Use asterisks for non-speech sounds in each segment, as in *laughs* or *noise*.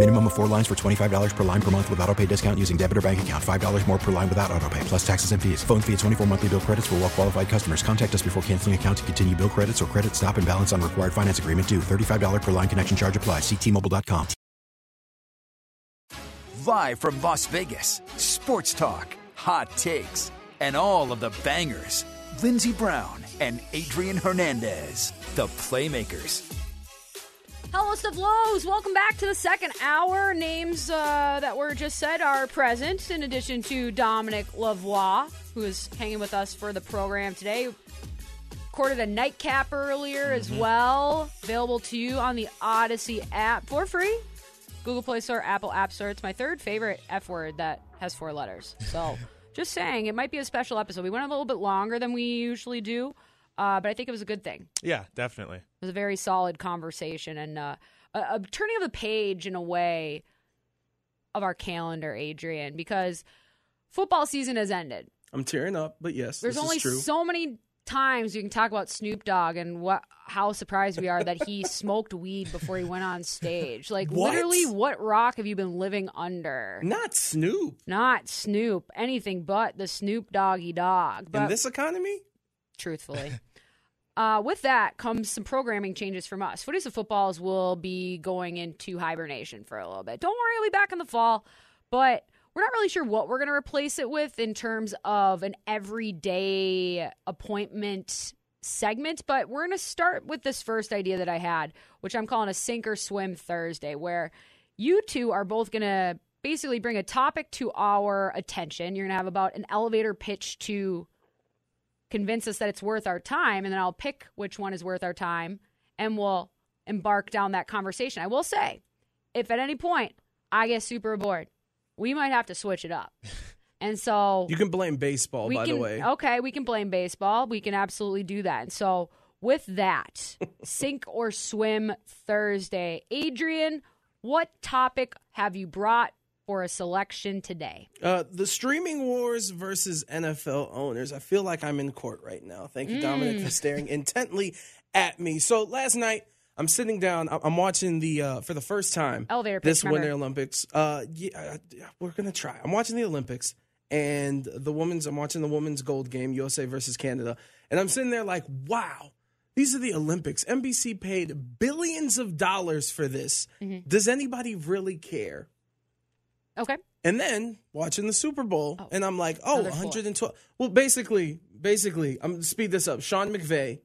Minimum of four lines for $25 per line per month with auto pay discount using debit or bank account. $5 more per line without auto pay, plus taxes and fees. Phone fee at 24 monthly bill credits for well qualified customers. Contact us before canceling account to continue bill credits or credit stop and balance on required finance agreement due. $35 per line connection charge applies. Ctmobile.com. Live from Las Vegas, sports talk, hot takes, and all of the bangers. Lindsey Brown and Adrian Hernandez, the Playmakers. Hello, stuff lows. Welcome back to the second hour. Names uh, that were just said are present, in addition to Dominic Lavoie, who is hanging with us for the program today. Recorded a nightcap earlier as well. Available to you on the Odyssey app for free. Google Play Store, Apple App Store. It's my third favorite F word that has four letters. So, *laughs* just saying, it might be a special episode. We went a little bit longer than we usually do, uh, but I think it was a good thing. Yeah, definitely. It was a very solid conversation and uh, a, a turning of the page in a way of our calendar, Adrian, because football season has ended. I'm tearing up, but yes, There's this only is true. so many times you can talk about Snoop Dogg and what how surprised we are that he *laughs* smoked weed before he went on stage. Like What? literally, what rock have you been living under? Not Snoop. Not Snoop, anything but the Snoop Doggy Dog. But In this economy? truthfully. *laughs* Uh, with that comes some programming changes from us. Footies of Footballs will be going into hibernation for a little bit. Don't worry, it'll be back in the fall, but we're not really sure what we're going to replace it with in terms of an everyday appointment segment. But we're going to start with this first idea that I had, which I'm calling a sink or swim Thursday, where you two are both going to basically bring a topic to our attention. You're going to have about an elevator pitch to convince us that it's worth our time, and then I'll pick which one is worth our time, and we'll embark down that conversation. I will say, if at any point I get super bored, we might have to switch it up. *laughs* And so You can blame baseball, by can, the way. Okay, we can blame baseball. We can absolutely do that. And so with that, *laughs* sink or swim Thursday. Adrian, what topic have you brought for a selection today? Uh, the streaming wars versus NFL owners. I feel like I'm in court right now. Thank you, Dominic, Mm. for staring intently at me. So last night, I'm sitting down. I'm watching the uh, for the first time Elevator this remember. Winter Olympics. Uh, yeah, we're gonna try. I'm watching the Olympics and the women's. I'm watching the women's gold game, USA versus Canada, and I'm sitting there like, wow. These are the Olympics. NBC paid billions of dollars for this. Mm-hmm. Does anybody really care? Okay. And then watching the Super Bowl, Oh, and I'm like, oh, another four. 112. Well, basically, basically, I'm gonna speed this up. Sean McVay,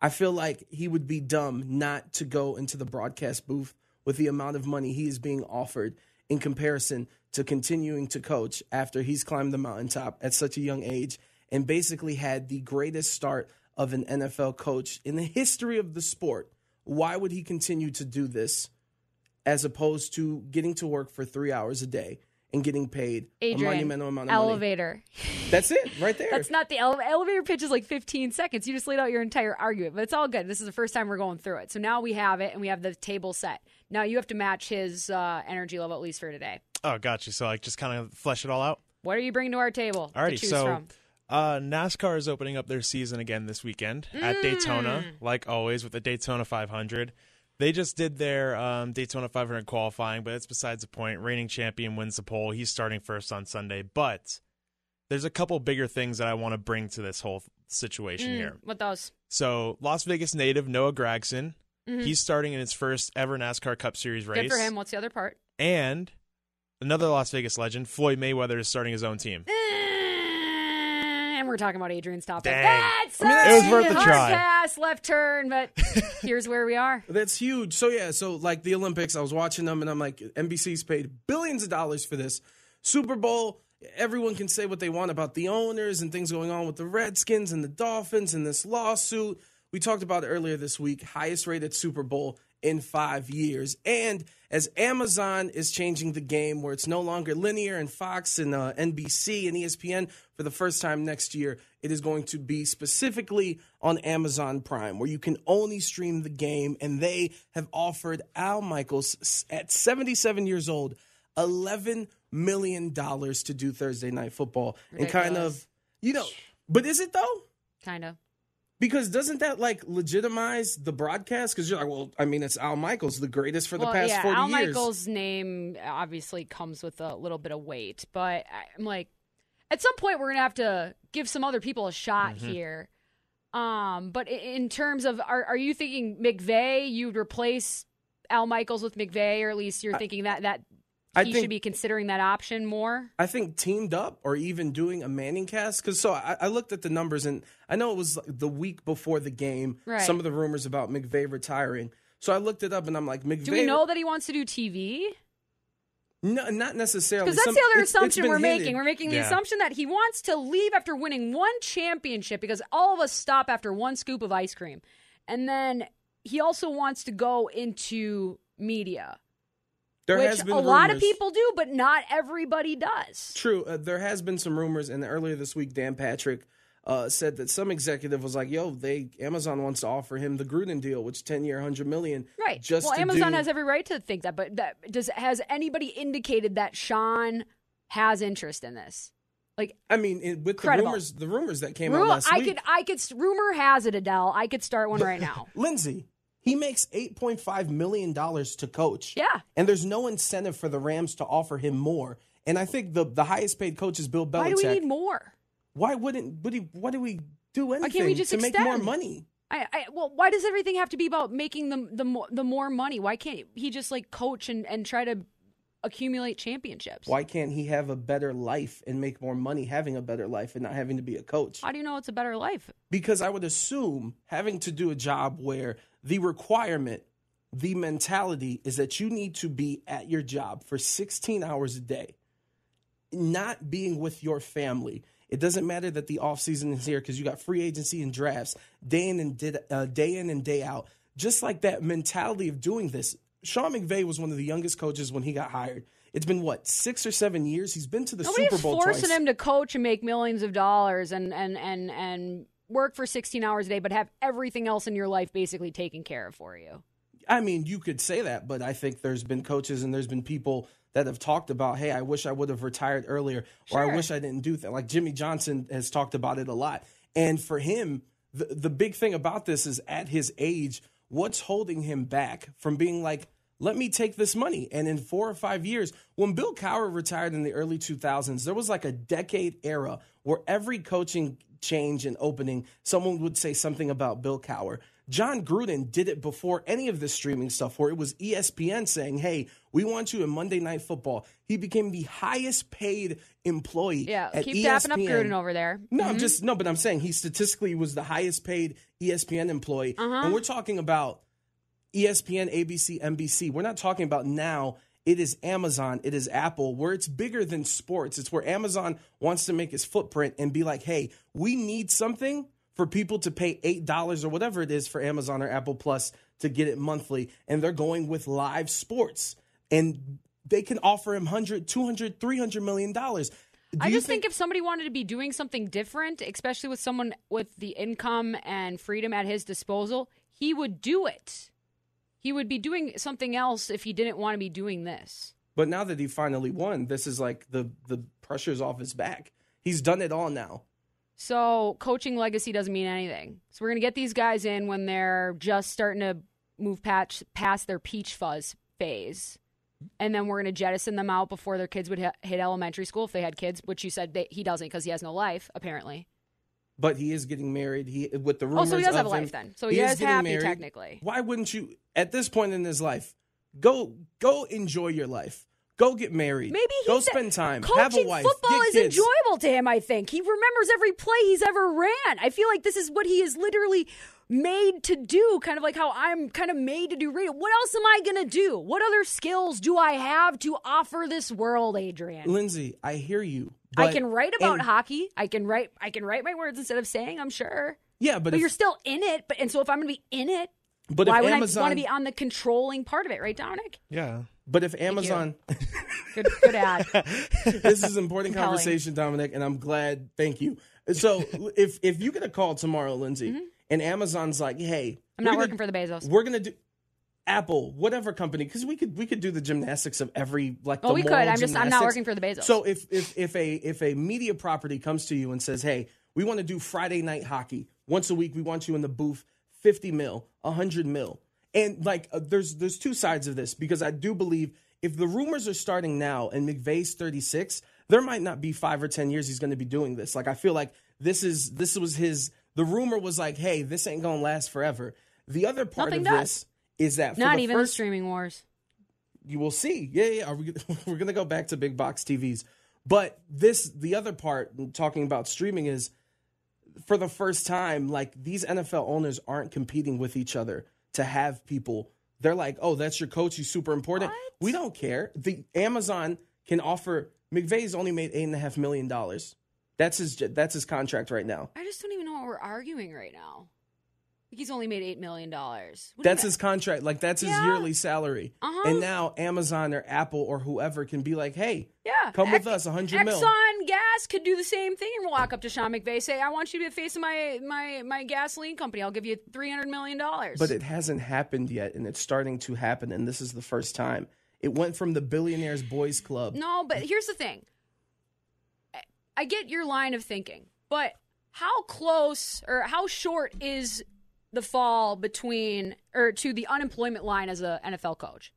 I feel like he would be dumb not to go into the broadcast booth with the amount of money he is being offered in comparison to continuing to coach after he's climbed the mountaintop at such a young age and basically had the greatest start of an NFL coach in the history of the sport. Why would he continue to do this as opposed to getting to work for three hours a day and getting paid a Adrian, monumental amount of money? elevator. That's it, right *laughs* there. That's not the ele- elevator pitch is like 15 seconds. You just laid out your entire argument, but it's all good. This is the first time we're going through it. So now we have it and we have the table set. Now you have to match his uh, energy level at least for today. Oh, gotcha. So like just kind of flesh it all out. What are you bringing to our table All right, so from? uh, NASCAR is opening up their season again this weekend at Daytona, Mm. like always with the Daytona 500. They just did their um, Daytona 500 qualifying, but it's besides the point. Reigning champion wins the pole. He's starting first on Sunday, but there's a couple bigger things that I want to bring to this whole situation Mm, here. What those? So, Las Vegas native Noah Gragson, Mhm. he's starting in his first ever NASCAR Cup Series race. Good for him. What's the other part? And another Las Vegas legend, Floyd Mayweather, is starting his own team. We're talking about Adrian's topic. Dang. That's I mean, It was worth a try. pass, left turn, but *laughs* here's where we are. That's huge. So yeah, so like the Olympics, I was watching them and I'm like, NBC's paid billions of dollars for this. Super Bowl, everyone can say what they want about the owners and things going on with the Redskins and the Dolphins and this lawsuit. We talked about it earlier this week, highest rated Super Bowl in five years. And as Amazon is changing the game where it's no longer linear and Fox and uh, NBC and ESPN for the first time next year, it is going to be specifically on Amazon Prime where you can only stream the game. And they have offered Al Michaels at 77 years old $11 million to do Thursday Night Football. And kind of, you know, but is it though? Kind of. Because doesn't that like legitimize the broadcast? Because you're like, well, I mean, it's Al Michaels, the greatest for the well, past yeah, 40 Al years. Al Michaels' name obviously comes with a little bit of weight, but I'm like, at some point we're gonna have to give some other people a shot Mm-hmm. here. Um, but in terms of, are are you thinking McVay? You'd replace Al Michaels with McVay, or at least you're thinking that that I he think- should be considering that option more. I think teamed up or even doing a Manning cast. Because so I, I looked at the numbers and I know it was like the week before the game. Right. Some of the rumors about McVay retiring. So I looked it up and I'm like, McVay. Do we know that he wants to do TV? No, not necessarily. Because that's Some- the other it's- it's assumption been we're hinted. making. We're making the Yeah. assumption that he wants to leave after winning one championship because all of us stop after one scoop of ice cream. And then he also wants to go into media, There which has been a lot of people do, but not everybody does. True. Uh, there has been some rumors, and earlier this week, Dan Patrick uh, said that some executive was like, "Yo, they Amazon wants to offer him the Gruden deal, which ten year, hundred million, Right. Just well, Amazon do- has every right to think that, but that does has anybody indicated that Sean has interest in this? Like I mean, it, with Credible. the rumors, the rumors that came Ru- out last I week. could I could rumor has it Adele. I could start one right now. *laughs* Lindsay, he makes eight point five million dollars to coach. Yeah. and there's no incentive for the Rams to offer him more. And I think the the highest paid coach is Bill Belichick. Why do we need more? Why wouldn't? Would he? Why do we do anything Why can't we just to make more money? I, I well, why does everything have to be about making the the more, the more money? Why can't he just like coach and, and try to accumulate championships? Why can't he have a better life and make more money having a better life and not having to be a coach? How do you know it's a better life? Because I would assume having to do a job where the requirement, the mentality is that you need to be at your job for 16 hours a day, not being with your family. It doesn't matter that the offseason is here because you got free agency and drafts day in and did, uh, day in and day out. Just like that mentality of doing this. Sean McVay was one of the youngest coaches when he got hired. It's been what six or seven years. He's been to the Nobody's Super Bowl forcing twice. him to coach and make millions of dollars and and and and work for 16 hours a day, but have everything else in your life basically taken care of for you. I mean, you could say that, but I think there's been coaches and there's been people that have talked about, hey, I wish I would have retired earlier, or I wish I didn't do that. Like Jimmy Johnson has talked about it a lot. And for him, the, the big thing about this is at his age, what's holding him back from being like, let me take this money. And in four or five years, when Bill Cowher retired in the early 2000s, there was like a decade era where every coaching change and opening, someone would say something about Bill Cowher. Jon Gruden did it before any of this streaming stuff, where it was ESPN saying, Hey, we want you in Monday Night Football. He became the highest paid employee. Yeah, keep dapping up Gruden over there. No, I'm Mhm. just no, but I'm saying he statistically was the highest paid ESPN employee. Uh-huh. And we're talking about ESPN, ABC, NBC. We're not talking about now. It is Amazon, it is Apple, where it's bigger than sports. It's where Amazon wants to make its footprint and be like, hey, we need something for people to pay $8 or whatever it is for Amazon or Apple Plus to get it monthly. And they're going with live sports. And they can offer him 100, 200, 300 million dollars. Do I just think, if somebody wanted to be doing something different, especially with someone with the income and freedom at his disposal, he would do it. He would be doing something else if he didn't want to be doing this. But now that he finally won, this is like the the pressure's off his back. He's done it all now. So coaching legacy doesn't mean anything. So we're gonna get these guys in when they're just starting to move patch past their peach fuzz phase, and then we're gonna jettison them out before their kids would hit, hit elementary school if they had kids. Which you said that he doesn't because he has no life apparently. But he is getting married. He with the rumors. Oh, so he does have a him- life then. So he is getting happy married. technically. Why wouldn't you at this point in his life go go enjoy your life? Go get married. Maybe go spend time. Coaching have a wife. football get is kids. enjoyable to him. I think he remembers every play he's ever ran. I feel like this is what he is literally made to do. Kind of like how I'm kind of made to do radio. What else am I gonna do? What other skills do I have to offer this world, Adrian? Lindsay, I hear you. I can write about and- hockey. I can write. I can write my words instead of saying. I'm sure. Yeah, but, But, if, you're still in it. But and so if I'm gonna be in it, But if why would Amazon- I want to be on the controlling part of it, right, Dominic? Yeah. But if Amazon, *laughs* Good, good ad. *laughs* this is important conversation, Dominic, and I'm glad. Thank you. So if if you get a call tomorrow, Lindsay, mm-hmm. And Amazon's like, "Hey. I'm not gonna- working for the Bezos. We're gonna do Apple, whatever company, because we could we could do the gymnastics of every like. Oh, the we could. I'm just- I'm not working for the Bezos. So if if if a if a media property comes to you and says, "Hey, we want to do Friday night hockey once a week. We want you in the booth, fifty mil, hundred mil." And like, uh, there's there's two sides of this because I do believe if the rumors are starting now and McVay's 36, there might not be five or ten years he's going to be doing this. Like, I feel like this is this was his. The rumor was like, "Hey, this ain't to last forever." The other part Nothing of does. this is that for Not the even first the streaming wars. you will see. Yeah, yeah. We? *laughs* We're gonna go back to big box TVs, but this the other part talking about streaming is for the first time, like these NFL owners aren't competing with each other to have people. They're like, oh, that's your coach. He's super important. We don't care. The Amazon can offer. McVay's only made eight and a half million dollars. That's his. That's his contract right now. I just don't even know what we're arguing right now. Like he's only made eight million dollars. That's his contract. Like that's his Yeah. yearly salary. Uh-huh. And now Amazon or Apple or whoever can be like, hey, Yeah, come with us, a hundred mil. Exxon Gas could do the same thing and walk up to Sean McVay, say, "I want you to be the face of my my my gasoline company. I'll give you three hundred million dollars." But it hasn't happened yet, and it's starting to happen, and this is the first time. It went from the Billionaires Boys Club. No, but here's the thing. I- get your line of thinking, but how close or how short is the fall between or to the unemployment line as a NFL coach?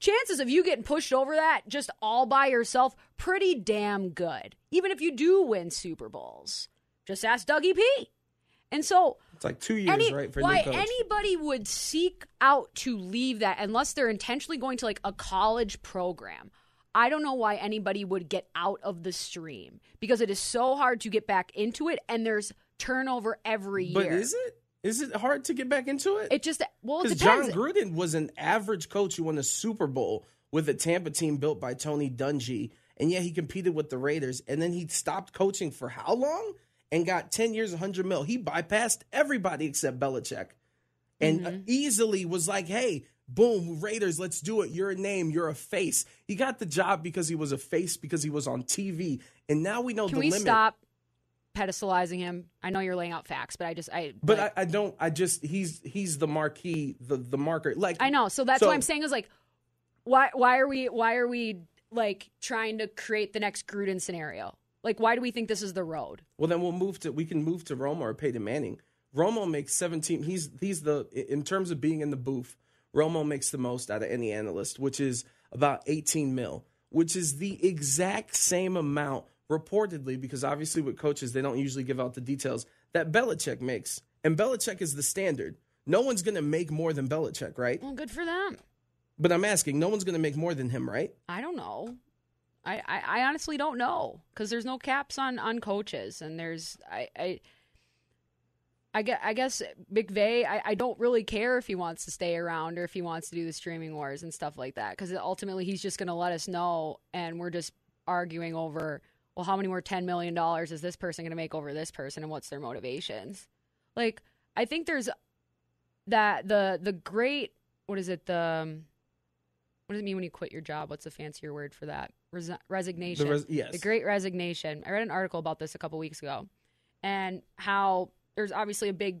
Chances of you getting pushed over that just all by yourself, pretty damn good. Even if you do win Super Bowls. Just ask Dougie P. And so It's like two years, any, right, for why anybody would seek out to leave that unless they're intentionally going to like a college program. I don't know why anybody would get out of the stream because it is so hard to get back into it and there's turnover every year. but is it? Is it hard to get back into it? It just well, Because. Jon Gruden was an average coach who won a Super Bowl with a Tampa team built by Tony Dungy, and yet he competed with the Raiders, and then he stopped coaching for how long? And got ten years, hundred mil. He bypassed everybody except Belichick, and Mm-hmm. easily was like, "Hey, boom, Raiders, let's do it. You're a name. You're a face." He got the job because he was a face because he was on TV, and now we know Can the we limit. stop pedestalizing him? I know you're laying out facts, but I just I But like- I, I don't. I just he's he's the marquee, the the marker. Like I know. So that's So- what I'm saying is like, why why are we why are we like trying to create the next Gruden scenario? Like, why do we think this is the road? Well, then we'll move to we can move to Romo or Peyton Manning. Romo makes seventeen. He's he's the in terms of being in the booth. Romo makes the most out of any analyst, which is about eighteen mil, which is the exact same amount reportedly, because obviously with coaches they don't usually give out the details that Belichick makes, and Belichick is the standard. No one's going to make more than Belichick, right? Well, good for them. But I'm asking, no one's going to make more than him, right? I don't know. I, I, I honestly don't know because there's no caps on, on coaches and there's I I I guess, I guess McVay I, I don't really care if he wants to stay around or if he wants to do the streaming wars and stuff like that because ultimately he's just going to let us know and we're just arguing over well how many more 10 million dollars is this person going to make over this person and what's their motivations like I think there's that the the great what is it the um, what does it mean when you quit your job? What's a fancier word for that? Resi- resignation. res- yes. The great resignation. I read an article about this a couple weeks ago and how there's obviously a big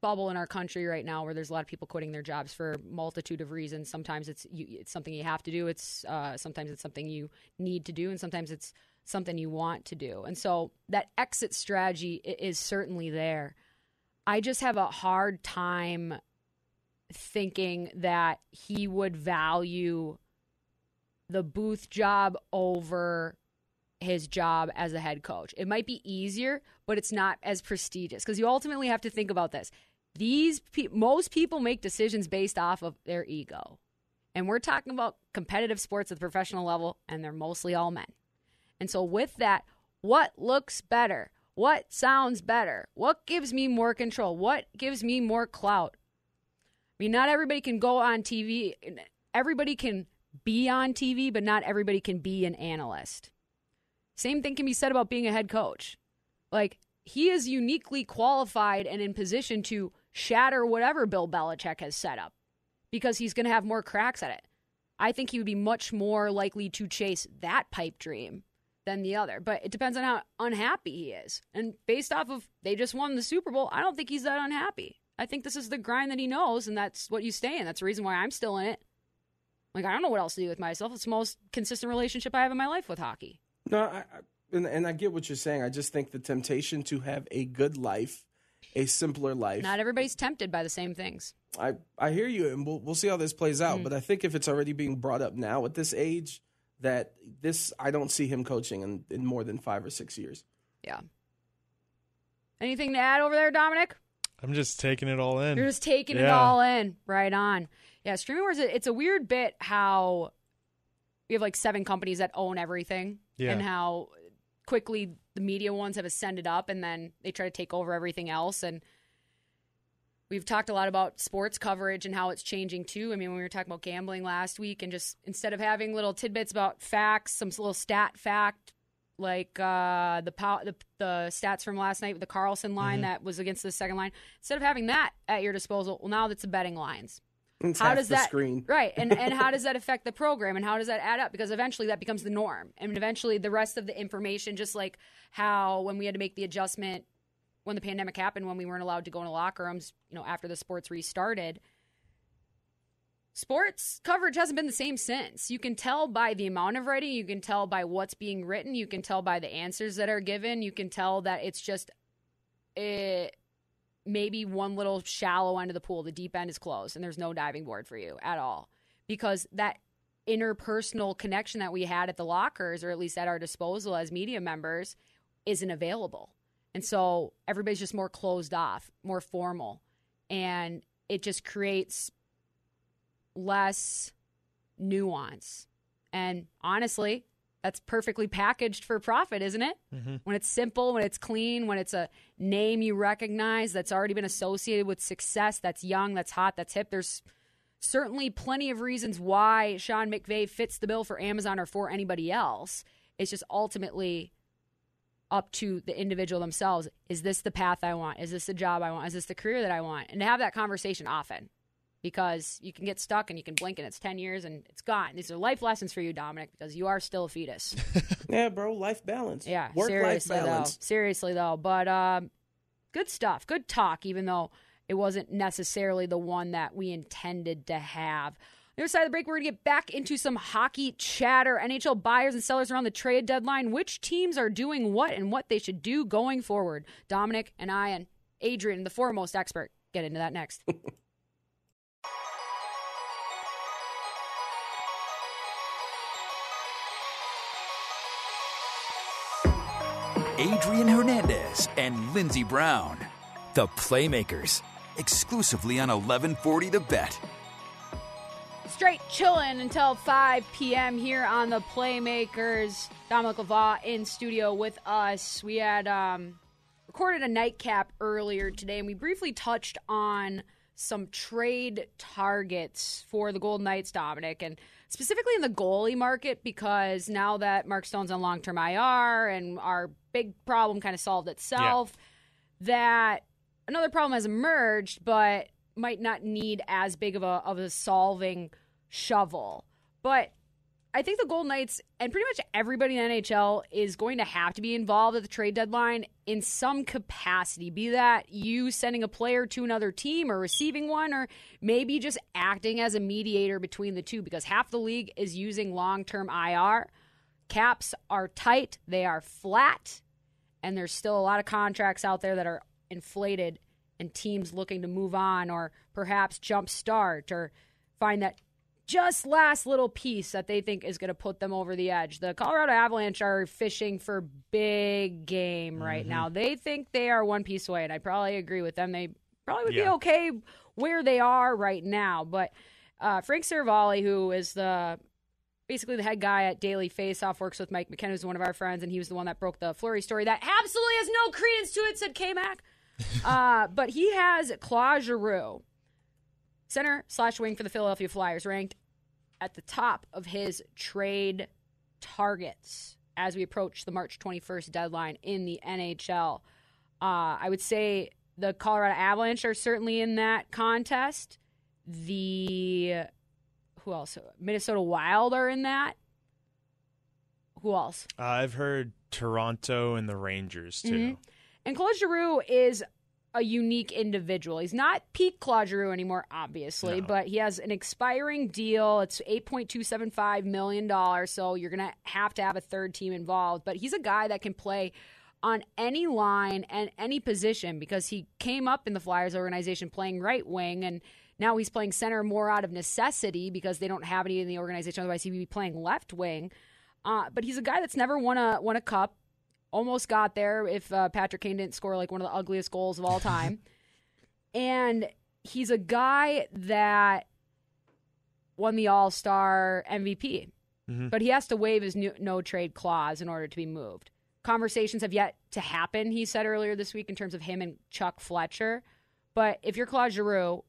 bubble in our country right now where there's a lot of people quitting their jobs for a multitude of reasons. Sometimes it's you, it's something you have to do. It's uh, sometimes it's something you need to do, and sometimes it's something you want to do. And so that exit strategy is certainly there. I just have a hard time thinking that he would value the booth job over his job as a head coach. It might be easier, but it's not as prestigious because you ultimately have to think about this. These pe- most people make decisions based off of their ego. And we're talking about competitive sports at the professional level, and they're mostly all men. And so, with that, what looks better? What sounds better? What gives me more control? What gives me more clout? I mean, not everybody can go on TV. Everybody can be on TV, but not everybody can be an analyst. Same thing can be said about being a head coach. Like, he is uniquely qualified and in position to shatter whatever Bill Belichick has set up because he's going to have more cracks at it. I think he would be much more likely to chase that pipe dream than the other. But it depends on how unhappy he is. And based off of they just won the Super Bowl, I don't think he's that unhappy. I think this is the grind that he knows, and that's what you stay in. That's the reason why I'm still in it. Like I don't know what else to do with myself. It's the most consistent relationship I have in my life with hockey. No, I, I, and, and I get what you're saying. I just think the temptation to have a good life, a simpler life. Not everybody's tempted by the same things. I, I hear you, and we'll, we'll see how this plays out. Mm. But I think if it's already being brought up now at this age, that this I don't see him coaching in, in more than five or six years. Yeah. Anything to add over there, Dominic? I'm just taking it all in. You're just taking yeah. it all in. Right on. Yeah, streaming wars. It's a weird bit how we have like seven companies that own everything, yeah. and how quickly the media ones have ascended up, and then they try to take over everything else. And we've talked a lot about sports coverage and how it's changing too. I mean, when we were talking about gambling last week, and just instead of having little tidbits about facts, some little stat fact like uh, the, the, the stats from last night with the Karlsson line mm-hmm. that was against the second line. Instead of having that at your disposal, well, now that's the betting lines. It's how does that screen. *laughs* right and and how does *laughs* that affect the program and how does that add up because eventually that becomes the norm and eventually the rest of the information just like how when we had to make the adjustment when the pandemic happened when we weren't allowed to go into locker rooms you know after the sports restarted sports coverage hasn't been the same since. You can tell by the amount of writing, you can tell by what's being written, you can tell by the answers that are given, you can tell that it's just it, maybe one little shallow end of the pool. The deep end is closed and there's no diving board for you at all because that interpersonal connection that we had at the lockers or at least at our disposal as media members isn't available. And so everybody's just more closed off, more formal. And it just creates less nuance. And honestly, that's perfectly packaged for profit, isn't it? Mm-hmm. When it's simple, when it's clean, when it's a name you recognize that's already been associated with success, that's young, that's hot, that's hip. There's certainly plenty of reasons why Sean McVay fits the bill for Amazon or for anybody else. It's just ultimately up to the individual themselves. Is this the path I want? Is this the job I want? Is this the career that I want? And to have that conversation often because you can get stuck and you can blink and it's 10 years and it's gone. These are life lessons for you, Dominic, because you are still a fetus. *laughs* yeah, bro, life balance. Yeah, Work seriously, life balance. Though, seriously, though. But um, good stuff. Good talk, even though it wasn't necessarily the one that we intended to have. On the other side of the break, we're going to get back into some hockey chatter. NHL buyers and sellers around the trade deadline. Which teams are doing what and what they should do going forward. Dominic and I and Adrian, the foremost expert, get into that next. *laughs* Adrian Hernandez and Lindsey Brown, the Playmakers, exclusively on 1140 The Bet. Straight chilling until 5 p.m. here on the Playmakers. Dominic Lavoie in studio with us. We had um, recorded a nightcap earlier today, and we briefly touched on some trade targets for the Golden Knights, Dominic, and specifically in the goalie market because now that Mark Stone's on long term IR and our big problem kind of solved itself, yeah. that another problem has emerged, but might not need as big of a of a solving shovel. But I think the Golden Knights and pretty much everybody in the NHL is going to have to be involved at the trade deadline in some capacity. Be that you sending a player to another team or receiving one, or maybe just acting as a mediator between the two because half the league is using long term IR. Caps are tight, they are flat, and there's still a lot of contracts out there that are inflated and teams looking to move on or perhaps jump start or find that just last little piece that they think is going to put them over the edge. The Colorado Avalanche are fishing for big game right mm-hmm. now. They think they are one piece away, and I probably agree with them. They probably would yeah. be okay where they are right now, but uh, Frank Saravalli, who is the basically the head guy at Daily Faceoff, works with Mike McKenna, who's one of our friends, and he was the one that broke the Fleury story that absolutely has no credence to it, said K Mac. *laughs* uh, but he has Claude Giroux, center slash wing for the Philadelphia Flyers, ranked at the top of his trade targets as we approach the March 21st deadline in the NHL. Uh, I would say the Colorado Avalanche are certainly in that contest. The who else? Minnesota Wild are in that. Who else? Uh, I've heard Toronto and the Rangers too. Mhm. And Claude Giroux is a unique individual. He's not peak Claude Giroux anymore, obviously, No. but he has an expiring deal. It's eight point two seven five million dollars, so you're gonna have to have a third team involved. But he's a guy that can play on any line and any position because he came up in the Flyers organization playing right wing and now he's playing center more out of necessity because they don't have any in the organization. Otherwise, he'd be playing left wing. Uh, but he's a guy that's never won a won a cup. Almost got there if uh, Patrick Kane didn't score like one of the ugliest goals of all time. *laughs* and he's a guy that won the All Star MVP, Mhm. but he has to waive his no trade clause in order to be moved. Conversations have yet to happen, he said earlier this week, in terms of him and Chuck Fletcher. But if you're Claude Giroux,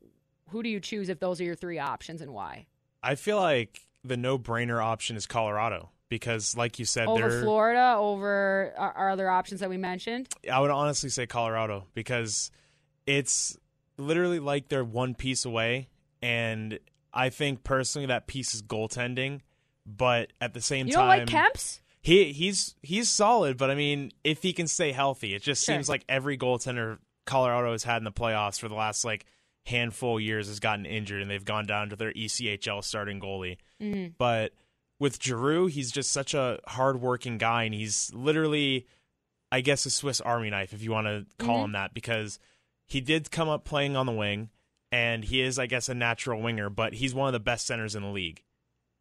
who do you choose if those are your three options and why? I feel like the no-brainer option is Colorado because, like you said, Over. Florida, over our, other options that we mentioned? I would honestly say Colorado because it's literally like they're one piece away, and I think personally that piece is goaltending. But at the same You time, don't like Kemp's? He he's he's solid, but I mean, if he can stay healthy, it just Sure. seems like every goaltender Colorado has had in the playoffs for the last like handful of years has gotten injured, and they've gone down to their ECHL starting goalie. Mhm. But with Giroux, he's just such a hardworking guy, and he's literally, I guess, a Swiss Army knife, if you want to call Mhm. him that, because he did come up playing on the wing, and he is, I guess, a natural winger, but he's one of the best centers in the league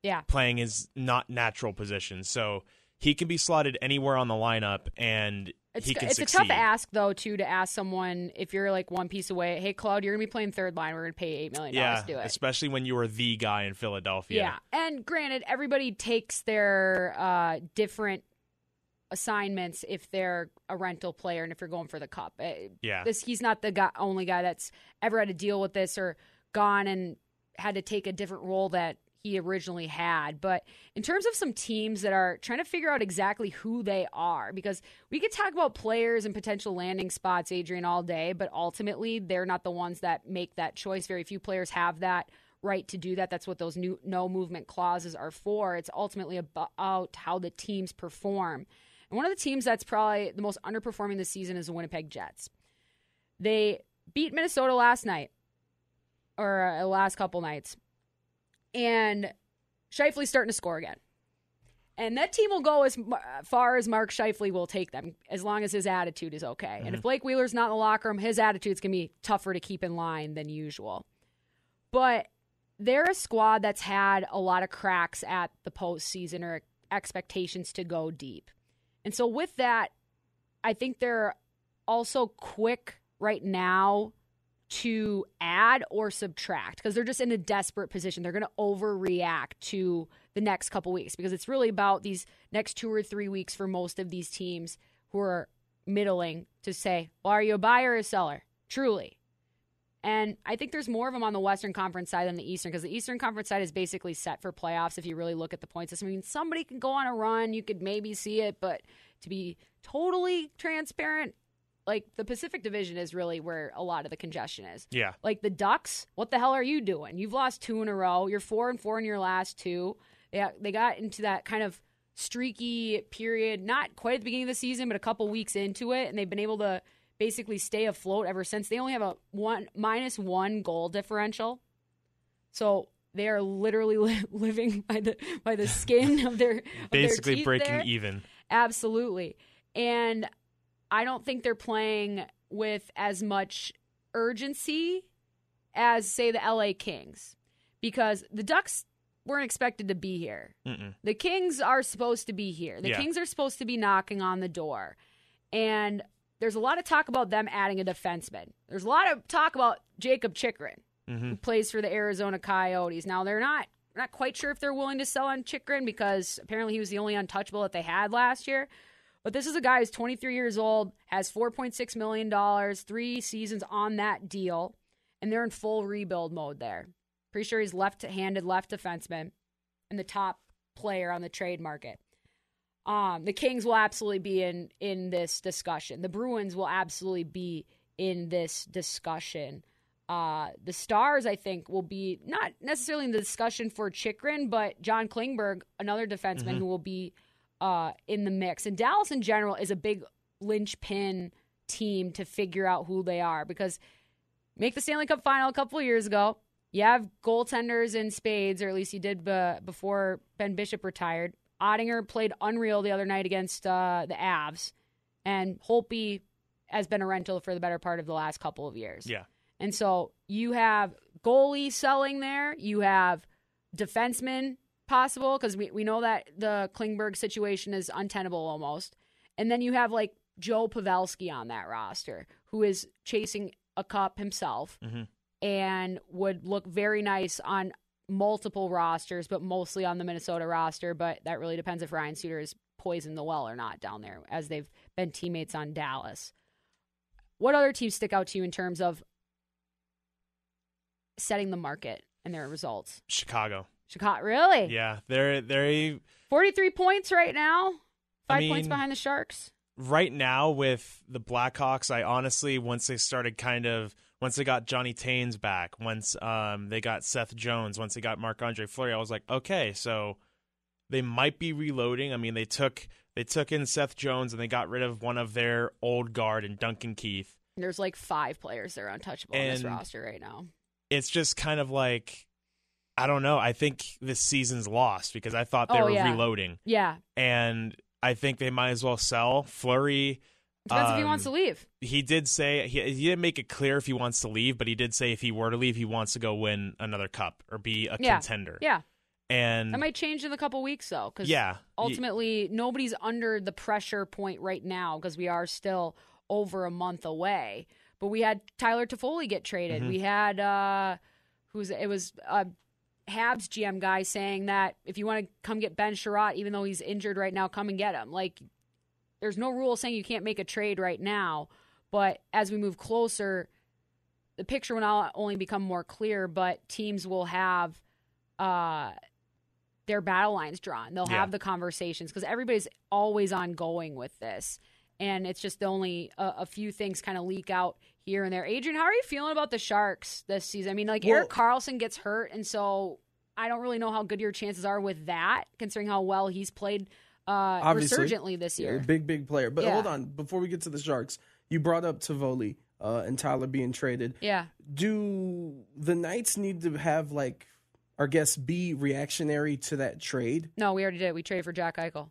Yeah. playing his not natural position. So he can be slotted anywhere on the lineup, and It's, he can it's succeed. a tough ask though too to ask someone if you're like one piece away. Hey, Claude, you're gonna be playing third line. We're gonna pay eight million dollars yeah, to do it. especially when you were the guy in Philadelphia. Yeah, and granted, everybody takes their uh, different assignments if they're a rental player and if you're going for the cup. Uh, Yeah. this he's not the guy, only guy that's ever had to deal with this or gone and had to take a different role that he originally had. But in terms of some teams that are trying to figure out exactly who they are, because we could talk about players and potential landing spots, Adrian, all day, but ultimately they're not the ones that make that choice. Very few players have that right to do that. That's what those new no movement clauses are for. It's ultimately about how the teams perform. And one of the teams that's probably the most underperforming this season is the Winnipeg Jets. They beat Minnesota last night, or uh, last couple nights, and Scheifele's starting to score again. And that team will go as uh, far as Mark Scheifele will take them, as long as his attitude is okay. And if mm-hmm. Blake Wheeler's not in the locker room, his attitude's gonna be tougher to keep in line than usual. But they're a squad that's had a lot of cracks at the postseason or expectations to go deep. And so with that, I think they're also quick right now to add or subtract because they're just in a desperate position. They're going to overreact to the next couple weeks because it's really about these next two or three weeks for most of these teams who are middling to say, well, are you a buyer or a seller? Truly. And I think there's more of them on the Western Conference side than the Eastern because the Eastern Conference side is basically set for playoffs if you really look at the points system. I mean, somebody can go on a run, you could maybe see it, but to be totally transparent, like the Pacific Division is really where a lot of the congestion is. Yeah. Like the Ducks, what the hell are you doing? You've lost two in a row. You're four and four in your last two. Yeah, they got into that kind of streaky period, not quite at the beginning of the season, but a couple weeks into it, and they've been able to basically stay afloat ever since. They only have a one minus one goal differential, so they are literally li- *laughs* living by the by the skin of their of Basically breaking there. even. Absolutely. And I don't think they're playing with as much urgency as, say, the LA Kings because the Ducks weren't expected to be here. Mm-mm. The Kings are supposed to be here. The Yeah. Kings are supposed to be knocking on the door. And there's a lot of talk about them adding a defenseman. There's a lot of talk about Jakob Chychrun. Mm-hmm. who plays for the Arizona Coyotes. Now they're not not quite sure if they're willing to sell on Chychrun because apparently he was the only untouchable that they had last year. But this is a guy who's 23 years old, has 4.6 million dollars, three seasons on that deal, and they're in full rebuild mode there. Pretty sure he's left-handed left defenseman and the top player on the trade market. Um, the Kings will absolutely be in in this discussion. The Bruins will absolutely be in this discussion. Uh, the Stars, I think, will be not necessarily in the discussion for Chychrun, but John Klingberg, another defenseman who will be uh, in the mix. And Dallas in general is a big linchpin team to figure out who they are because make the Stanley Cup final a couple of years ago. You have goaltenders in spades, or at least you did b- before Ben Bishop retired. Oettinger played unreal the other night against uh, the Avs, and Holtby has been a rental for the better part of the last couple of years. Yeah. And so you have goalie selling there. You have defensemen possible because we, we know that the Klingberg situation is untenable almost. And then you have like Joe Pavelski on that roster who is chasing a cup himself mm-hmm. and would look very nice on multiple rosters, but mostly on the Minnesota roster. But that really depends if Ryan Suter is poisoned the well or not down there, as they've been teammates on Dallas. What other teams stick out to you in terms of setting the market and their results? Chicago. Chicago, really? Yeah, they're they're 43 points right now, I five points behind the Sharks. right now with the Blackhawks. I honestly, once they started kind of, once they got Johnny Toews back, once um they got Seth Jones, once they got Marc Andre Fleury, I was like, okay, so they might be reloading. I mean, they took they took in Seth Jones and they got rid of one of their old guard and Duncan Keith. There's like five players that are untouchable on this roster right now. It's just kind of like. I don't know. I think this season's lost because I thought they Oh, were yeah. reloading. Yeah. and I think they might as well sell Fleury. Depends if he um, wants to leave. He did say he, he didn't make it clear if he wants to leave, but he did say if he were to leave, he wants to go win another cup or be a Yeah. contender. Yeah. and That might change in a couple weeks, though, because Yeah. ultimately nobody's under the pressure point right now because we are still over a month away. But we had Tyler Toffoli get traded. Mm-hmm. We had uh, who's it was uh, Habs GM guy saying that if you want to come get Ben Chiarot, even though he's injured right now, come and get him. Like, there's no rule saying you can't make a trade right now. But as we move closer, the picture will not only become more clear, but teams will have uh, their battle lines drawn. They'll Yeah. have the conversations because everybody's always ongoing with this. And it's just the only a, a few things kind of leak out here and there. Adrian, how are you feeling about the Sharks this season? I mean, like Well- Erik Karlsson gets hurt, and so I don't really know how good your chances are with that, considering how well he's played uh, Obviously. resurgently this Yeah, year. big, big player. But Yeah. hold on, before we get to the Sharks, you brought up Toffoli uh, and Tyler being traded. Yeah. Do the Knights need to have like, our guess be reactionary to that trade? No, we already did. We traded for Jack Eichel.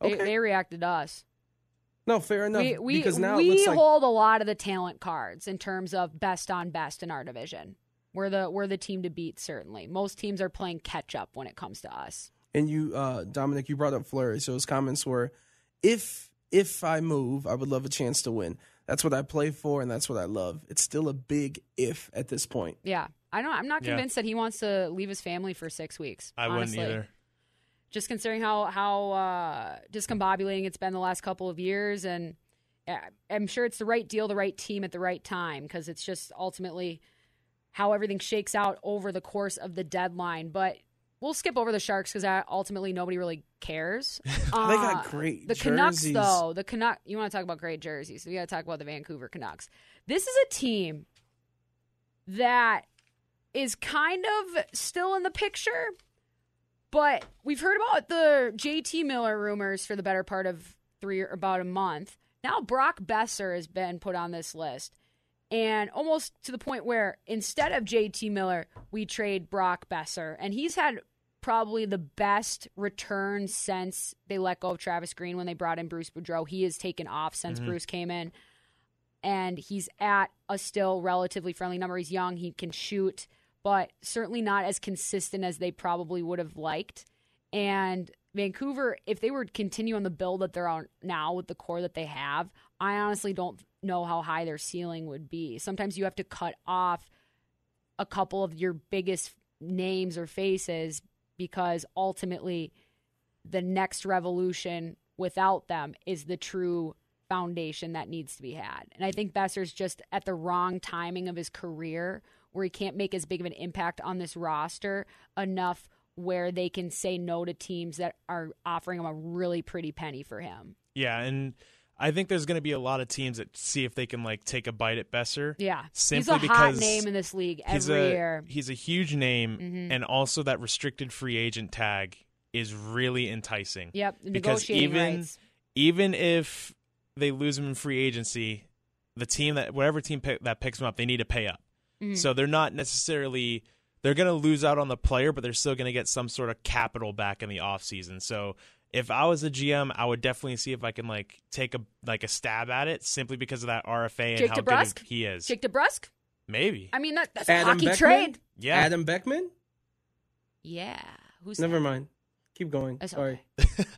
They, Okay. they reacted to us. No, fair enough. we we, because now we like hold a lot of the talent cards in terms of best on best in our division. We're the we're the team to beat. Certainly, most teams are playing catch up when it comes to us. and you, uh, Dominic, you brought up Fleury. So his comments were, if if I move, I would love a chance to win. That's what I play for, and that's what I love. It's still a big if at this point. Yeah, I don't. I'm not Yeah. convinced that he wants to leave his family for six weeks. I honestly. wouldn't either. Just considering how how uh, discombobulating it's been the last couple of years, and I'm sure it's the right deal, the right team at the right time, because it's just ultimately how everything shakes out over the course of the deadline. But we'll skip over the Sharks because ultimately nobody really cares. *laughs* They got Uh, great The Canucks, jerseys. though, the Canuck. You want to talk about great jerseys? So we got to talk about the Vancouver Canucks. This is a team that is kind of still in the picture, but we've heard about the JT Miller rumors for the better part of three or about a month. Now Brock Boeser has been put on this list. And almost to the point where instead of JT Miller, we trade Brock Boeser. And he's had probably the best return since they let go of Travis Green when they brought in Bruce Boudreau. He has taken off since mm-hmm. Bruce came in. And he's at a still relatively friendly number. He's young, he can shoot, but certainly not as consistent as they probably would have liked. And Vancouver, if they were to continue on the build that they're on now with the core that they have, I honestly don't know how high their ceiling would be. Sometimes you have to cut off a couple of your biggest names or faces because ultimately the next revolution without them is the true foundation that needs to be had. And I think Boeser's just at the wrong timing of his career where he can't make as big of an impact on this roster enough where they can say no to teams that are offering him a really pretty penny for him. Yeah, and I think there's going to be a lot of teams that see if they can like take a bite at Boeser. Yeah, simply he's a because hot name in this league he's every a, year. He's a huge name, Mhm. and also that restricted free agent tag is really enticing. Yep, because even rights. even if they lose him in free agency, the team that whatever team pick, that picks him up, they need to pay up. Mhm. So they're not necessarily they're going to lose out on the player, but they're still going to get some sort of capital back in the offseason. So if I was a GM, I would definitely see if I can like take a like a stab at it simply because of that RFA and Jake how DeBrusk? good he is. Jake DeBrusk? Maybe. I mean, that, that's a hockey Beckman? trade. Yeah. Adam Beckman? Yeah. Who's Never that? mind. Keep going. That's Sorry.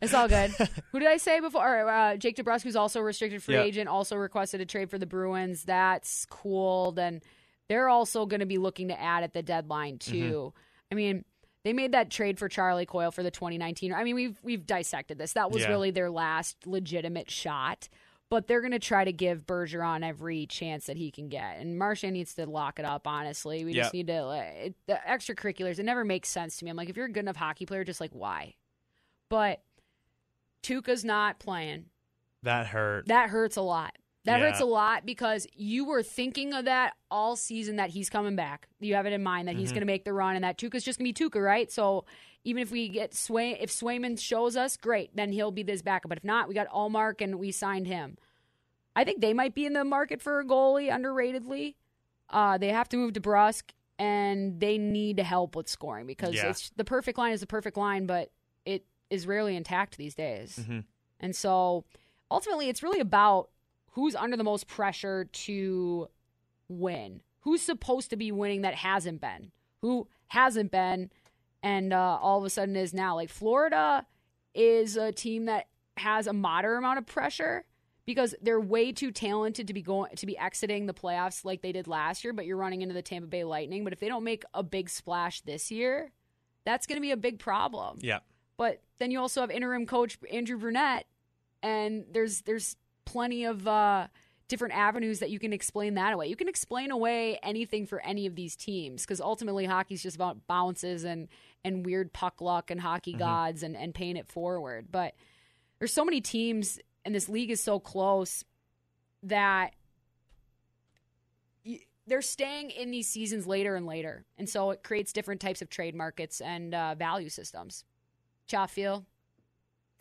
It's all good. *laughs* Who did I say before? Uh, Jake DeBrusk, who's also a restricted free Yeah. agent, also requested a trade for the Bruins. That's cool. Then they're also going to be looking to add at the deadline mm-hmm. too. I mean, they made that trade for Charlie Coyle for the 2019. I mean, we've we've dissected this. That was Yeah. really their last legitimate shot. But they're going to try to give Bergeron every chance that he can get, and Marchand needs to lock it up. Honestly, we just need to like, it, the extracurriculars. It never makes sense to me. I'm like, if you're a good enough hockey player, just like why? But Tuukka's not playing. That hurt. That hurts a lot. That Yeah. hurts a lot because you were thinking of that all season that he's coming back. You have it in mind that he's Mhm. going to make the run and that Tuukka's just going to be Tuca, right? So even if we get Sway, if Swayman shows us, great, then he'll be this backup. But if not, we got Ullmark and we signed him. I think they might be in the market for a goalie underratedly. Uh, they have to move DeBrusk and they need help with scoring because Yeah. it's the perfect line is the perfect line, but it is rarely intact these days. Mm-hmm. And so ultimately, it's really about who's under the most pressure to win. Who's supposed to be winning that hasn't been? Who hasn't been and uh, all of a sudden is now? Like Florida is a team that has a moderate amount of pressure because they're way too talented to be going to be exiting the playoffs like they did last year, but you're running into the Tampa Bay Lightning. But if they don't make a big splash this year, that's going to be a big problem. Yeah. But then you also have interim coach Andrew Brunette, and there's there's plenty of uh, different avenues that you can explain that away. You can explain away anything for any of these teams because ultimately hockey's just about bounces and and weird puck luck and hockey Mhm. gods and and paying it forward. But there's so many teams, and this league is so close that they're staying in these seasons later and later, and so it creates different types of trade markets and uh, value systems. Cha feel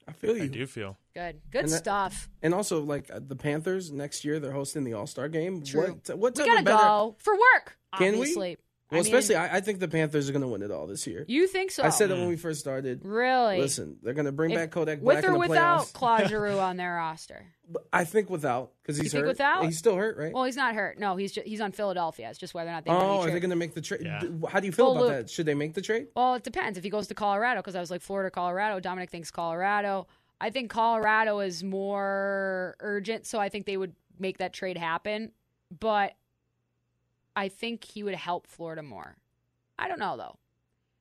I feel you. I do feel. good, good And that- stuff. And also, like uh, the Panthers next year, they're hosting the All Star game. True. What? What? we type gotta of better- go for work. Can obviously. We? Well, I mean, especially, I, I think the Panthers are going to win it all this year. You think so? I said it when we first started. Really? Listen, they're going to bring If- back Kodak with Black or in the without playoffs. *laughs* Claude Giroux on their roster. I think without because You he's think hurt. without? He's still hurt, right? Well, he's not hurt. No, he's just, he's on Philadelphia. It's just whether or not they. Oh, are they going to make the trade? Yeah. How do you feel Full about loop. that? Should they make the trade? Well, it depends. If he goes to Colorado, because I was like Florida, Colorado. Dominic thinks Colorado. I think Colorado is more urgent, so I think they would make that trade happen. But I think he would help Florida more. I don't know though.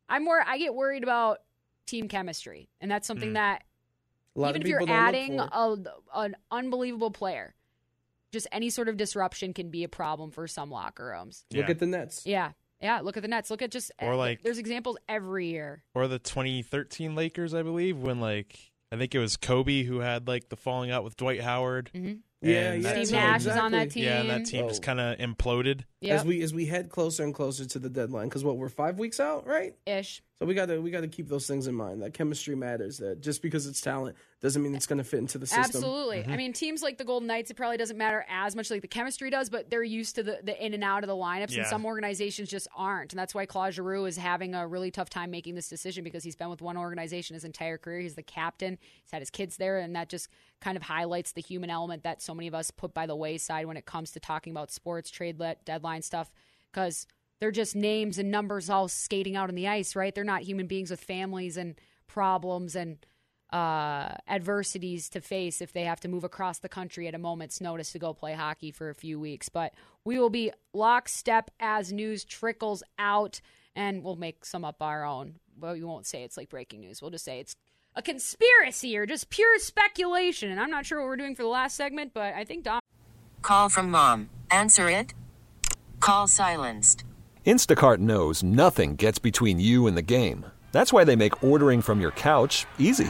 I'm more. I get worried about team chemistry, and that's something Mm. that A lot even of if you're people don't look adding a, an unbelievable player, just any sort of disruption can be a problem for some locker rooms. Look at the Nets. Yeah, yeah. Look at the Nets. Look at just Or, like- there's examples every year. Or the 2013 Lakers, I believe, when like I think it was Kobe who had like the falling out with Dwight Howard. Mhm. Yeah, yeah, Steve no, Nash is on that team. Yeah, and that team Oh. just kind of imploded. Yep. As we as we head closer and closer to the deadline, because what we're five weeks out, right? Ish. So we got to we got to keep those things in mind. That chemistry matters. That just because it's talent doesn't mean it's going to fit into the system. Absolutely. Mm-hmm. I mean, teams like the Golden Knights, it probably doesn't matter as much like the chemistry does, but they're used to the, the in and out of the lineups, Yeah. and some organizations just aren't. And that's why Claude Giroux is having a really tough time making this decision because he's been with one organization his entire career. He's the captain, he's had his kids there, and that just kind of highlights the human element that so many of us put by the wayside when it comes to talking about sports, trade let, deadline stuff, because they're just names and numbers all skating out on the ice, right? They're not human beings with families and problems and uh, adversities to face if they have to move across the country at a moment's notice to go play hockey for a few weeks. But we will be lockstep as news trickles out, and we'll make some up our own. Well, we won't say it's like breaking news. We'll just say it's a conspiracy or just pure speculation. And I'm not sure what we're doing for the last segment, but I think Dom. Call from mom. Answer it. Call silenced. Instacart knows nothing gets between you and the game. That's why they make ordering from your couch easy.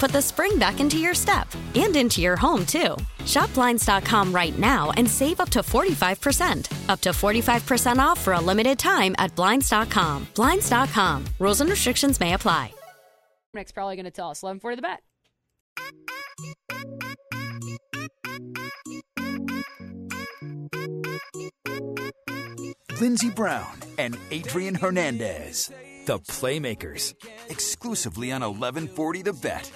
put the spring back into your step and into your home, too. Shop Blinds.com right now and save up to 45%. Up to 45% off for a limited time at Blinds.com. Blinds.com. Rules and restrictions may apply. Nick's probably going to tell us 11 for the bet. Lindsey Brown and Adrian Hernandez, the Playmakers, exclusively on 1140 The Bet.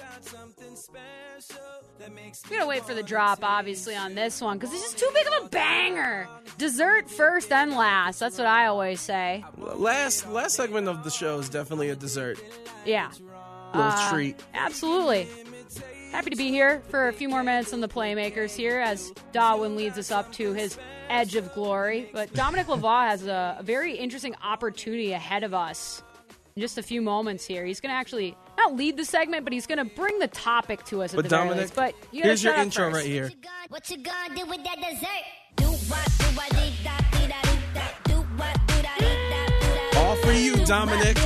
We gotta wait for the drop, obviously, on this one because this is too big of a banger. Dessert first, then last. That's what I always say. Last last segment of the show is definitely a dessert. Yeah. Little Uh, treat. Absolutely. Happy to be here for a few more minutes on the Playmakers here as Darwin leads us up to his edge of glory. But Dominic Lavoie has a, a very interesting opportunity ahead of us just a few moments here. He's going to actually not lead the segment, but he's going to bring the topic to us at But the very Dominic, least. But you here's your intro first. right here. What you gonna do with that dessert? All for you, Dominic.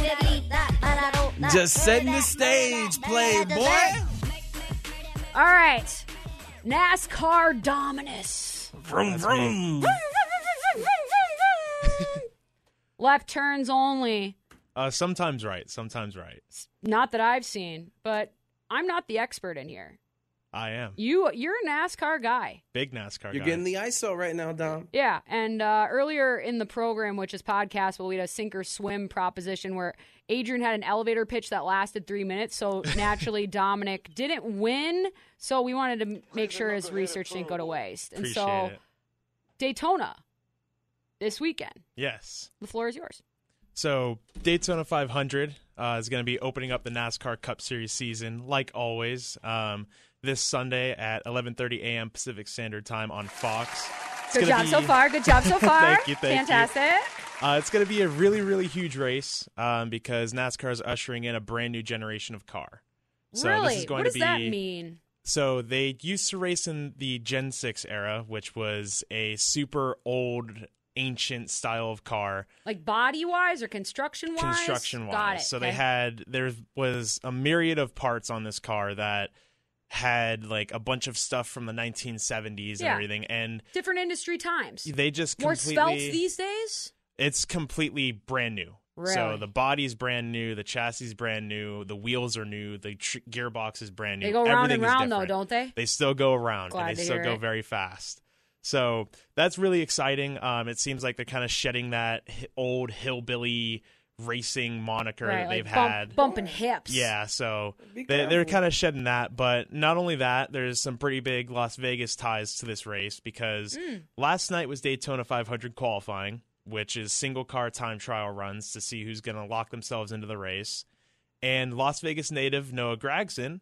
Just setting the stage, playboy. All right. NASCAR Dominus. Vroom, vroom. *laughs* *laughs* Left turns only. Uh, sometimes right, sometimes right. Not that I've seen, but I'm not the expert in here. I am You, you're a NASCAR guy. big NASCAR You're guy. getting the ISO right now, Dom. Yeah, and uh, earlier in the program, which is podcast, well, we had a sink or swim proposition where Adrian had an elevator pitch that lasted three minutes. So *laughs* naturally, Dominic didn't win. So we wanted to make sure his research didn't go to waste. And Appreciate so it. Daytona this weekend. Yes. The floor is yours. So Daytona 500 uh, is going to be opening up the NASCAR Cup Series season, like always, um, this Sunday at 11:30 a.m. Pacific Standard Time on Fox. It's Good job so far. Good job so *laughs* far. thank you. Thank you. Fantastic. Uh, it's going to be a really, really huge race um, because NASCAR is ushering in a brand new generation of car. So really? this is going what does to be that mean? So they used to race in the Gen 6 era, which was a super old, ancient style of car, Like body wise or construction wise? construction wise. Got it. So they had there was a myriad of parts on this car that had like a bunch of stuff from the 1970s and Yeah. everything, and different industry times. they just More spelt these days? it's completely brand new. So Really? the body's brand new, the chassis is brand new, the wheels are new, the tr- gearbox is brand new. They go round Everything and round, though, don't they? They still go around, Glad and they still go it. very fast. So that's really exciting. Um, it seems like they're kind of shedding that old hillbilly racing moniker right, that they've bump- had. bumping hips. Yeah, so they, they're kind of shedding that. But not only that, there's some pretty big Las Vegas ties to this race because Mm. last night was Daytona 500 qualifying, which is single car time trial runs to see who's going to lock themselves into the race. And Las Vegas native Noah Gragson,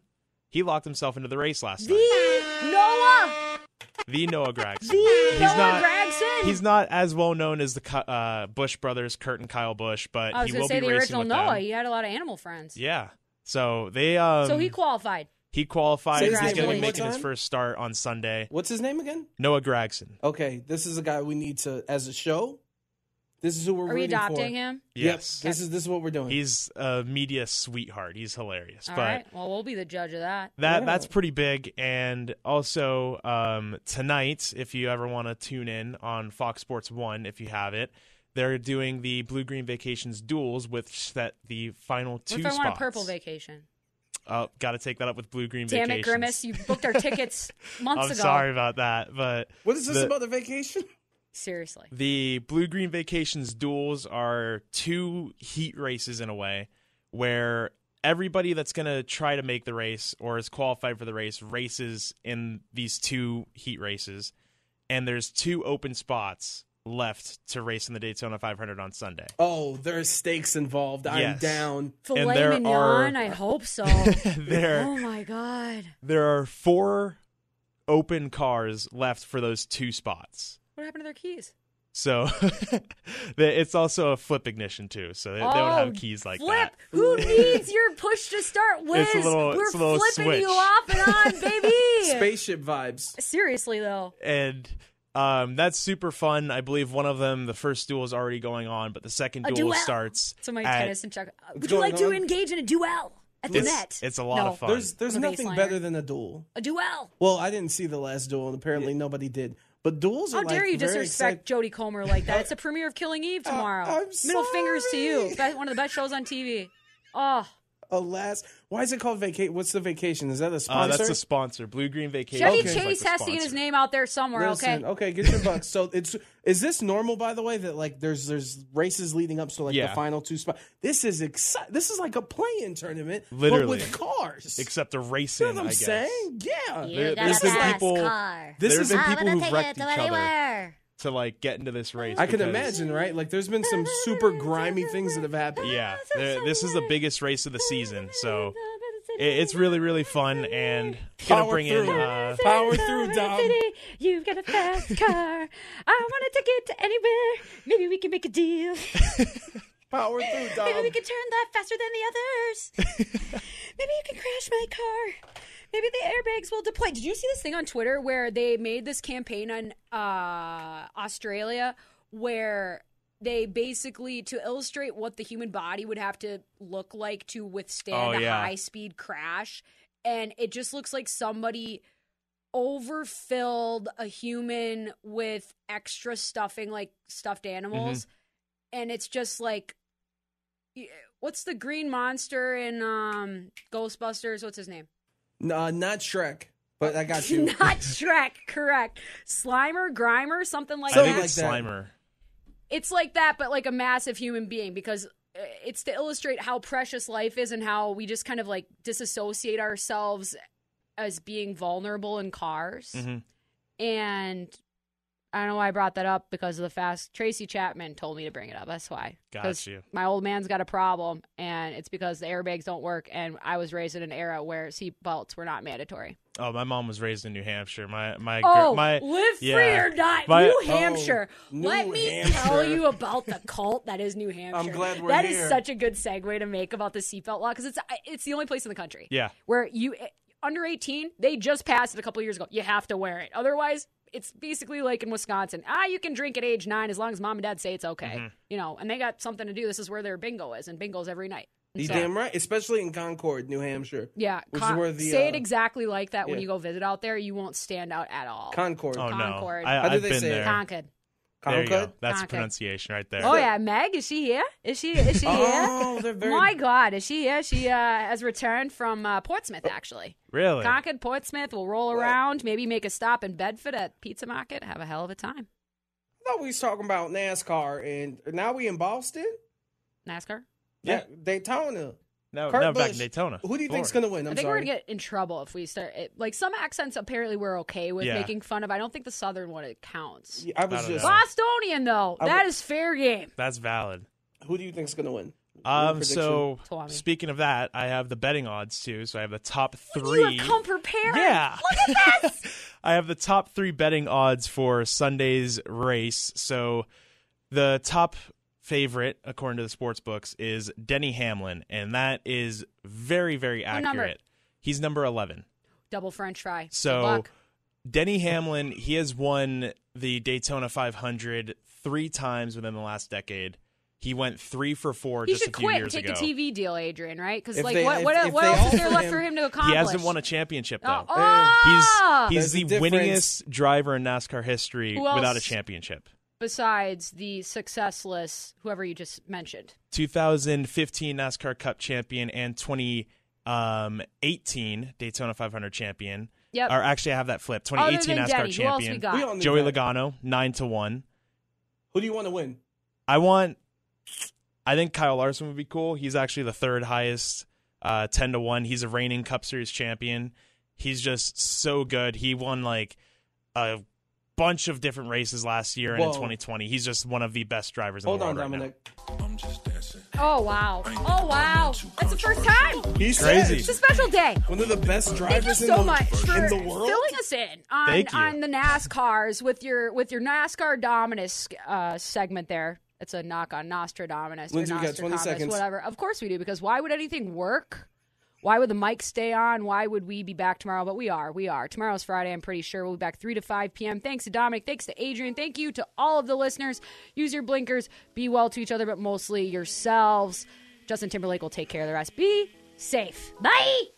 he locked himself into the race last night. The Noah, The Noah Gragson. the he's Noah not. Gragson. He's not as well known as the uh, Busch brothers, Kurt and Kyle Busch, but I was he going will to say be the racing original with Noah. them. He had a lot of animal friends. Yeah. So they um so he qualified. he qualified. Say He's going to be making his first start on Sunday. What's his name again? Noah Gragson. Okay, this is a guy we need to as a show. This is who we're Are we adopting for. him? Yes. Yep, this is this is what we're doing. He's a media sweetheart. He's hilarious. All but right. Well, we'll be the judge of that. that Yeah. that's pretty big. And also um, tonight, if you ever want to tune in on Fox Sports One, if you have it, they're doing the Blue Green Vacations duels with set the final What two if I spots. want a purple vacation? Oh, got to take that up with Blue Green Damn Vacations. it, Grimace! You booked our tickets *laughs* months I'm ago. sorry about that, but what is this the- about the vacation? Seriously. The Blue Green Vacations duels are two heat races in a way where everybody that's going to try to make the race or is qualified for the race races in these two heat races. And there's two open spots left to race in the Daytona 500 on Sunday. Oh, there's stakes involved. I'm Yes. down. Filet there mignon. are- I hope so. *laughs* There- Oh my god. There are four open cars left for those two spots. What happened to their keys? So *laughs* it's also a flip ignition too. So they, they don't Oh, have keys like Flip. that. Who needs your push to start, *laughs* Wiz? Little- We're it's a little flipping you off and on, *laughs* baby. Spaceship vibes. Seriously though. and um, that's super fun. I believe one of them, the first duel is already going on, but the second duel duel. starts. So my at- tennis and Chuck. uh, Would you like to engage in a duel at the It's- net? it's a lot No. of fun. There's there's nothing better than a duel. A duel. Well, I didn't see the last duel, and apparently nobody did. But duels How are dare like you disrespect Jodie Comer like that? It's a *laughs* premiere of Killing Eve tomorrow. I'm Middle fingers to you. sorry. One of the best shows on TV. Oh, ah. Alas, why is it called vacation? What's the vacation? Is that a sponsor? Uh, that's the sponsor, Blue Green Vacation. Chevy is like Chase the has to get his name out there somewhere. Listen, okay. okay, get your bucks. So it's is this normal by the way that like there's there's races leading up so like Yeah. the final two spots. This is exci- This is like a play-in tournament, but Literally. with cars. Except the racing, you know what I'm I guess. saying? Yeah. There, has been people. This there's is been people who've wrecked each other to like get into this race. I can imagine, right? Like there's been some super grimy things that have happened. Yeah, this is the biggest race of the season, so it's really really fun and gonna Power bring in. through. Uh, Power through, Dom. You've got a fast car. I wanted to get to anywhere. Maybe we can make a deal. *laughs* Power through, Dom. Maybe we can turn that faster than the others. *laughs* Maybe you can crash my car. Maybe the airbags will deploy. Did you see this thing on Twitter where they made this campaign on uh, Australia where they basically to illustrate what the human body would have to look like to withstand Oh, a yeah. high speed crash and it just looks like somebody overfilled a human with extra stuffing like stuffed animals and it's just like what's the green monster in um ghostbusters what's his name No, not Shrek, but I got *laughs* you. not shrek correct slimer grimer something like I that think like that. Slimer. it's like that but like a massive human being because uh, it's to illustrate how precious life is and how we just kind of like disassociate ourselves as being vulnerable in cars Mhm. and I don't know why I brought that up because of the fast. Tracy Chapman told me to bring it up. That's why. Got 'Cause you. My old man's got a problem, and it's because the airbags don't work. And I was raised in an era where seatbelts were not mandatory. Oh, my mom was raised in New Hampshire. My my Oh, gr- my live free yeah. or die, My- New Oh, Hampshire. New Let me Hampshire. tell you about the cult that is New Hampshire. I'm glad we're That is here. such a good segue to make about the seatbelt law because it's it's the only place in the country. Yeah. where you under 18 they just passed it a couple years ago you have to wear it otherwise it's basically like in wisconsin ah you can drink at age nine as long as mom and dad say it's okay Mm-hmm. you know and they got something to do this is where their bingo is and bingo's every night And You so- damn right, especially in Concord, New Hampshire. yeah which con- is where the say uh, it exactly like that when you go visit out there you won't stand out at all Concord. Oh no, Concord. I, How do I've they been say it? there. concord There you go. That's the Concord. pronunciation right there. Oh yeah, Meg, is she here? Is she is she Oh, here? they're very- My God, is she here? She uh, has returned from uh, Portsmouth, actually. Really? Concord, Portsmouth. We'll roll around, maybe make a stop in Bedford at Pizza Market. Have a hell of a time. I thought we was talking about NASCAR, and now we in Boston. NASCAR. Yeah, Daytona. No, Kurt no, back in Daytona. Who do you think's Florida. gonna win? I'm I think sorry. we're gonna get in trouble if we start. It, like some accents, apparently we're okay with Yeah. making fun of. I don't think the southern one it counts. I was I just. know. Bostonian though, I that would- is fair game. That's valid. Who do you think's gonna win? Um, so Twami. speaking of that, I have the betting odds too. So I have the top You three. have come prepared. Yeah. Look at this. *laughs* I have the top three betting odds for Sunday's race. So the top favorite, according to the sports books, is Denny Hamlin, and that is very, very What number? accurate. He's number eleven. Double French fry. So. Denny Hamlin, he has won the Daytona 500 three times within the last decade. He went three for four he just should a few quit and years take ago. a TV deal, Adrian. Right? Because If like, they- what if- what, if what they else is there offer left him- for him to accomplish? *laughs* He hasn't won a championship though. Oh, ah! He's he's There's the difference. winningest driver in NASCAR history Who without a championship. Besides the successless whoever you just mentioned. 2015 NASCAR Cup champion and 2018 Daytona 500 champion. Yep. Or actually, I have that flip. Other 2018 than NASCAR Denny, who else we champion. got? We Joey that. Logano, nine to one. Who do you want to win? I want. I think Kyle Larson would be cool. He's actually the third highest, uh, ten to one. He's a reigning Cup Series champion. He's just so good. He won like a bunch of different races last year and in 2020. He's just one of the best drivers in the world. Hold the on, world right Dominic. Oh wow! Oh wow! That's the first time. He's Crazy. It's a special day. One of the best Thank you drivers in, so the, much for in the world. filling us in on Thank you. on the NASCARs with your with your NASCAR Dominus uh, segment there. It's a knock on Nostradamus or Lindsay, we got 20 Nostradamus, seconds. whatever. Of course we do because why would anything work? Why would the mic stay on? Why would we be back tomorrow? But we are. We are. Tomorrow's Friday. I'm pretty sure we'll be back 3 to 5 p.m. Thanks to Dominic. Thanks to Adrian. Thank you to all of the listeners. Use your blinkers. Be well to each other, but mostly yourselves. Justin Timberlake will take care of the rest. Be safe. Bye.